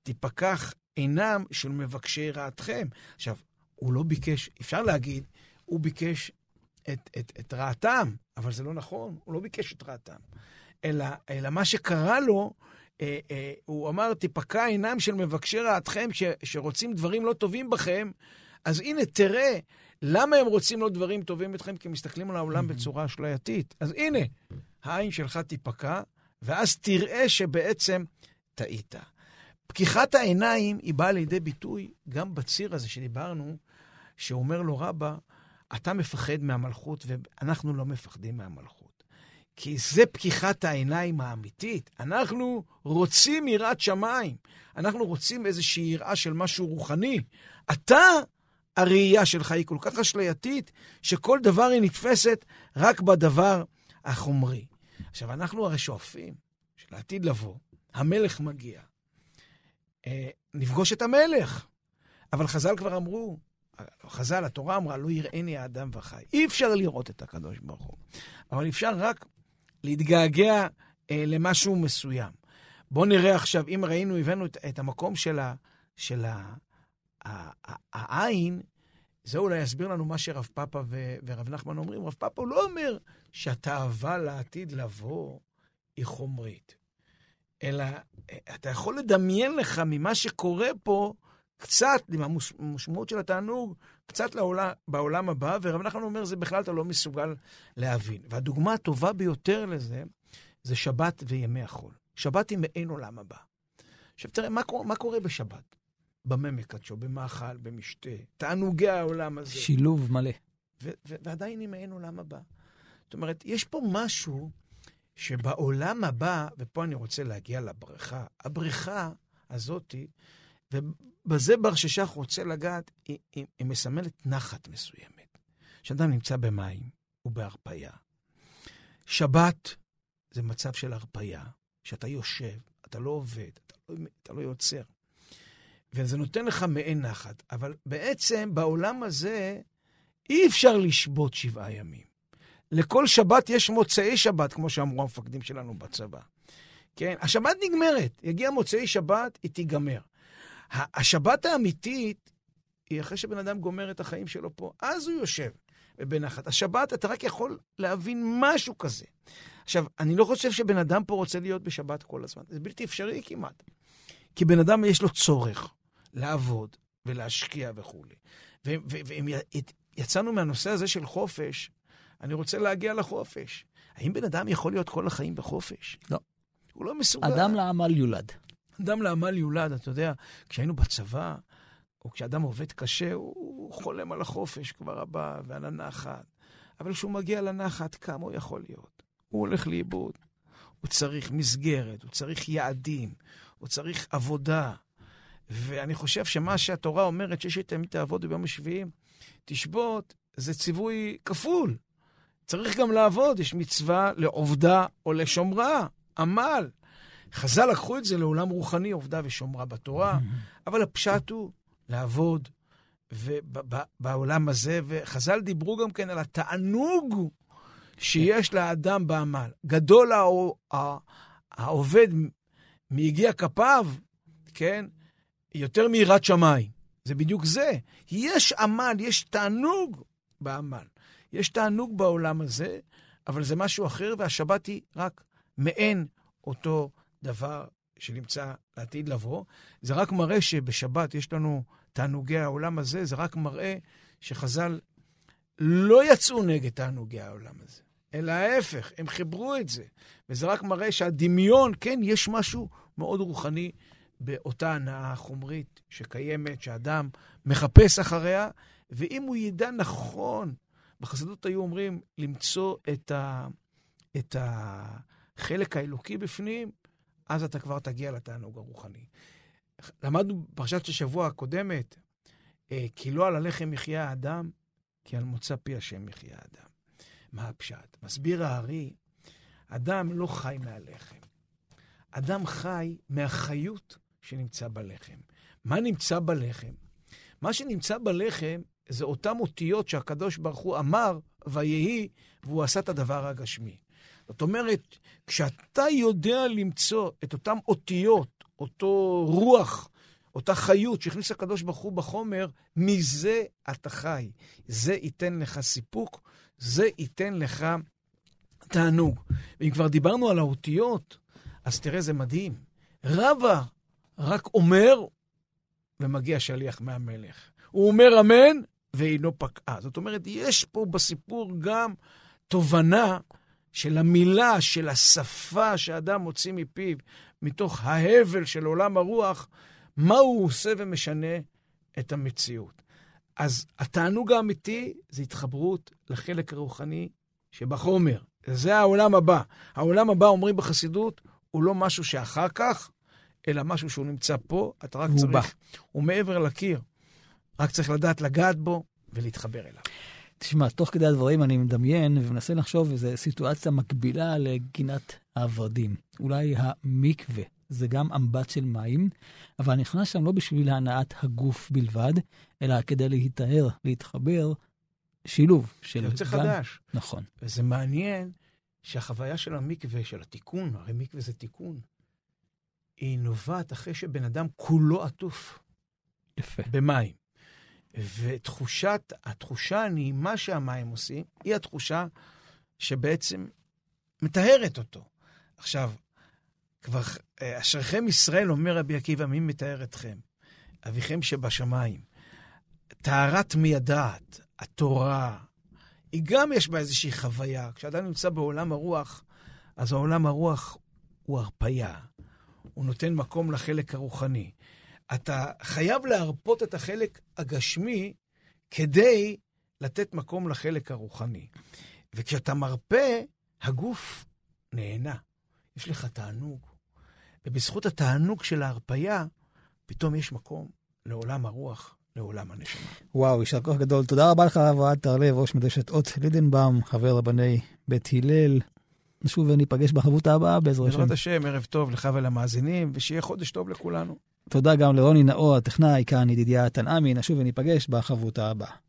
C: תיפקח עינם של מבקשי רעתכם. עכשיו, הוא לא ביקש, אפשר להגיד, הוא ביקש את, את, את רעתם, אבל זה לא נכון, הוא לא ביקש את רעתם. אלא, אלא מה שקרה לו, אה, אה, הוא אמר, תיפקע עינם של מבקשי רעתכם ש, שרוצים דברים לא טובים בכם, אז הנה, תראה, למה הם רוצים לא דברים טובים בכם? כי הם מסתכלים על העולם בצורה אשלייתית. אז הנה, העין שלך תיפקע, ואז תראה שבעצם טעית. פקיחת העיניים היא באה לידי ביטוי גם בציר הזה שדיברנו, שאומר לו רבא, אתה מפחד מהמלכות ואנחנו לא מפחדים מהמלכות. כי זה פקיחת העיניים האמיתית. אנחנו רוצים יראת שמיים. אנחנו רוצים איזושהי יראה של משהו רוחני. אתה, הראייה שלך היא כל כך אשלייתית, שכל דבר היא נתפסת רק בדבר החומרי. עכשיו, אנחנו הרי שואפים שלעתיד לבוא, המלך מגיע. אה, נפגוש את המלך. אבל חז"ל כבר אמרו, חז"ל, התורה אמרה, לא יראני האדם וחי. אי אפשר לראות את הקדוש ברוך הוא. אבל אפשר רק להתגעגע אה, למשהו מסוים. בואו נראה עכשיו, אם ראינו, הבאנו את, את המקום של, ה, של ה, ה, ה, העין, זה אולי יסביר לנו מה שרב פאפה ו, ורב נחמן אומרים. רב פאפה לא אומר שהתאווה לעתיד לבוא היא חומרית, אלא אה, אתה יכול לדמיין לך ממה שקורה פה, קצת, עם המשמעות של התענוג, קצת לעולם, בעולם הבא, ורב נחמן אומר, זה בכלל אתה לא מסוגל להבין. והדוגמה הטובה ביותר לזה, זה שבת וימי החול. שבת היא מעין עולם הבא. עכשיו תראה, מה, מה קורה בשבת? במה מקדשו, במאכל, במשתה, תענוגי העולם הזה.
B: שילוב מלא.
C: ו- ו- ועדיין היא מעין עולם הבא. זאת אומרת, יש פה משהו שבעולם הבא, ופה אני רוצה להגיע לבריכה, הבריכה הזאתי, ובזה בר ששח רוצה לגעת, היא, היא, היא מסמלת נחת מסוימת. כשאדם נמצא במים ובהרפייה. שבת זה מצב של הרפייה, שאתה יושב, אתה לא עובד, אתה לא, אתה לא יוצר. וזה נותן לך מעין נחת. אבל בעצם בעולם הזה אי אפשר לשבות שבעה ימים. לכל שבת יש מוצאי שבת, כמו שאמרו המפקדים שלנו בצבא. כן? השבת נגמרת, יגיע מוצאי שבת, היא תיגמר. השבת האמיתית היא אחרי שבן אדם גומר את החיים שלו פה, אז הוא יושב בנחת. השבת, אתה רק יכול להבין משהו כזה. עכשיו, אני לא חושב שבן אדם פה רוצה להיות בשבת כל הזמן. זה בלתי אפשרי כמעט. כי בן אדם יש לו צורך לעבוד ולהשקיע וכולי. ואם יצאנו מהנושא הזה של חופש, אני רוצה להגיע לחופש. האם בן אדם יכול להיות כל החיים בחופש?
B: לא.
C: הוא לא מסוגל.
B: אדם לעמל יולד.
C: אדם לעמל יולד, אתה יודע, כשהיינו בצבא, או כשאדם עובד קשה, הוא חולם על החופש כבר הבא ועל הנחת. אבל כשהוא מגיע לנחת, כמה הוא יכול להיות? הוא הולך לאיבוד. הוא צריך מסגרת, הוא צריך יעדים, הוא צריך עבודה. ואני חושב שמה שהתורה אומרת, שיש תמיד תעבוד ביום השביעים, תשבות, זה ציווי כפול. צריך גם לעבוד, יש מצווה לעובדה או לשומרה, עמל. חז"ל לקחו את זה לעולם רוחני, עובדה ושומרה בתורה, אבל הפשט הוא לעבוד בעולם הזה, וחז"ל דיברו גם כן על התענוג שיש לאדם בעמל. גדול העובד מיגיע כפיו, כן? יותר מיראת שמיים. זה בדיוק זה. יש עמל, יש תענוג בעמל. יש תענוג בעולם הזה, אבל זה משהו אחר, והשבת היא רק מעין אותו דבר שנמצא לעתיד לבוא. זה רק מראה שבשבת יש לנו תענוגי העולם הזה, זה רק מראה שחז"ל לא יצאו נגד תענוגי העולם הזה, אלא ההפך, הם חיברו את זה. וזה רק מראה שהדמיון, כן, יש משהו מאוד רוחני באותה הנאה חומרית שקיימת, שאדם מחפש אחריה, ואם הוא ידע נכון, בחסידות היו אומרים למצוא את, ה, את החלק האלוקי בפנים, אז אתה כבר תגיע לתענוג הרוחני. למדנו בפרשת השבוע הקודמת, אה, כי לא על הלחם יחיה האדם, כי על מוצא פי השם יחיה האדם. מה הפשט? מסביר הארי, אדם לא חי מהלחם. אדם חי מהחיות שנמצא בלחם. מה נמצא בלחם? מה שנמצא בלחם זה אותן אותיות שהקדוש ברוך הוא אמר, ויהי, והוא עשה את הדבר הגשמי. זאת אומרת, כשאתה יודע למצוא את אותן אותיות, אותו רוח, אותה חיות שהכניס הקדוש ברוך הוא בחומר, מזה אתה חי. זה ייתן לך סיפוק, זה ייתן לך תענוג. ואם כבר דיברנו על האותיות, אז תראה, זה מדהים. רבא רק אומר, ומגיע שליח מהמלך. הוא אומר אמן, ואינו פקעה. זאת אומרת, יש פה בסיפור גם תובנה של המילה, של השפה שאדם מוציא מפיו, מתוך ההבל של עולם הרוח, מה הוא עושה ומשנה את המציאות. אז התענוג האמיתי זה התחברות לחלק הרוחני שבחומר. זה העולם הבא. העולם הבא, אומרים בחסידות, הוא לא משהו שאחר כך, אלא משהו שהוא נמצא פה, אתה רק צריך...
B: בא.
C: הוא מעבר לקיר. רק צריך לדעת לגעת בו ולהתחבר אליו.
B: תשמע, תוך כדי הדברים אני מדמיין ומנסה לחשוב איזו סיטואציה מקבילה לגינת הוורדים. אולי המקווה זה גם אמבט של מים, אבל נכנס שם לא בשביל הנעת הגוף בלבד, אלא כדי להיטהר, להתחבר, שילוב של...
C: זה יוצא
B: גם-
C: חדש.
B: נכון.
C: וזה מעניין שהחוויה של המקווה, של התיקון, הרי מקווה זה תיקון, היא נובעת אחרי שבן אדם כולו עטוף
B: יפה.
C: במים. ותחושת, התחושה הנעימה שהמים עושים, היא התחושה שבעצם מטהרת אותו. עכשיו, כבר אה, אשריכם ישראל, אומר רבי עקיבא, מי מטהר אתכם? אביכם שבשמיים. טהרת מיידעת, התורה, היא גם יש בה איזושהי חוויה. כשאדם נמצא בעולם הרוח, אז העולם הרוח הוא הרפייה. הוא נותן מקום לחלק הרוחני. אתה חייב להרפות את החלק הגשמי כדי לתת מקום לחלק הרוחני. וכשאתה מרפה, הגוף נהנה. יש לך תענוג. ובזכות התענוג של ההרפייה, פתאום יש מקום לעולם הרוח, לעולם הנשמה.
B: וואו, יישר כוח גדול. תודה רבה לך, אברהם טרלב, ראש מדרשת אות לידנבאום, חבר רבני בית הלל. נשוב וניפגש בחברותה הבאה בעזרת השם.
C: בעזרת השם, ערב טוב לך ולמאזינים, ושיהיה חודש טוב לכולנו.
B: תודה גם לרוני נאור, הטכנאי, כאן ידידיה תנעמי. נשוב וניפגש בחברותה הבאה.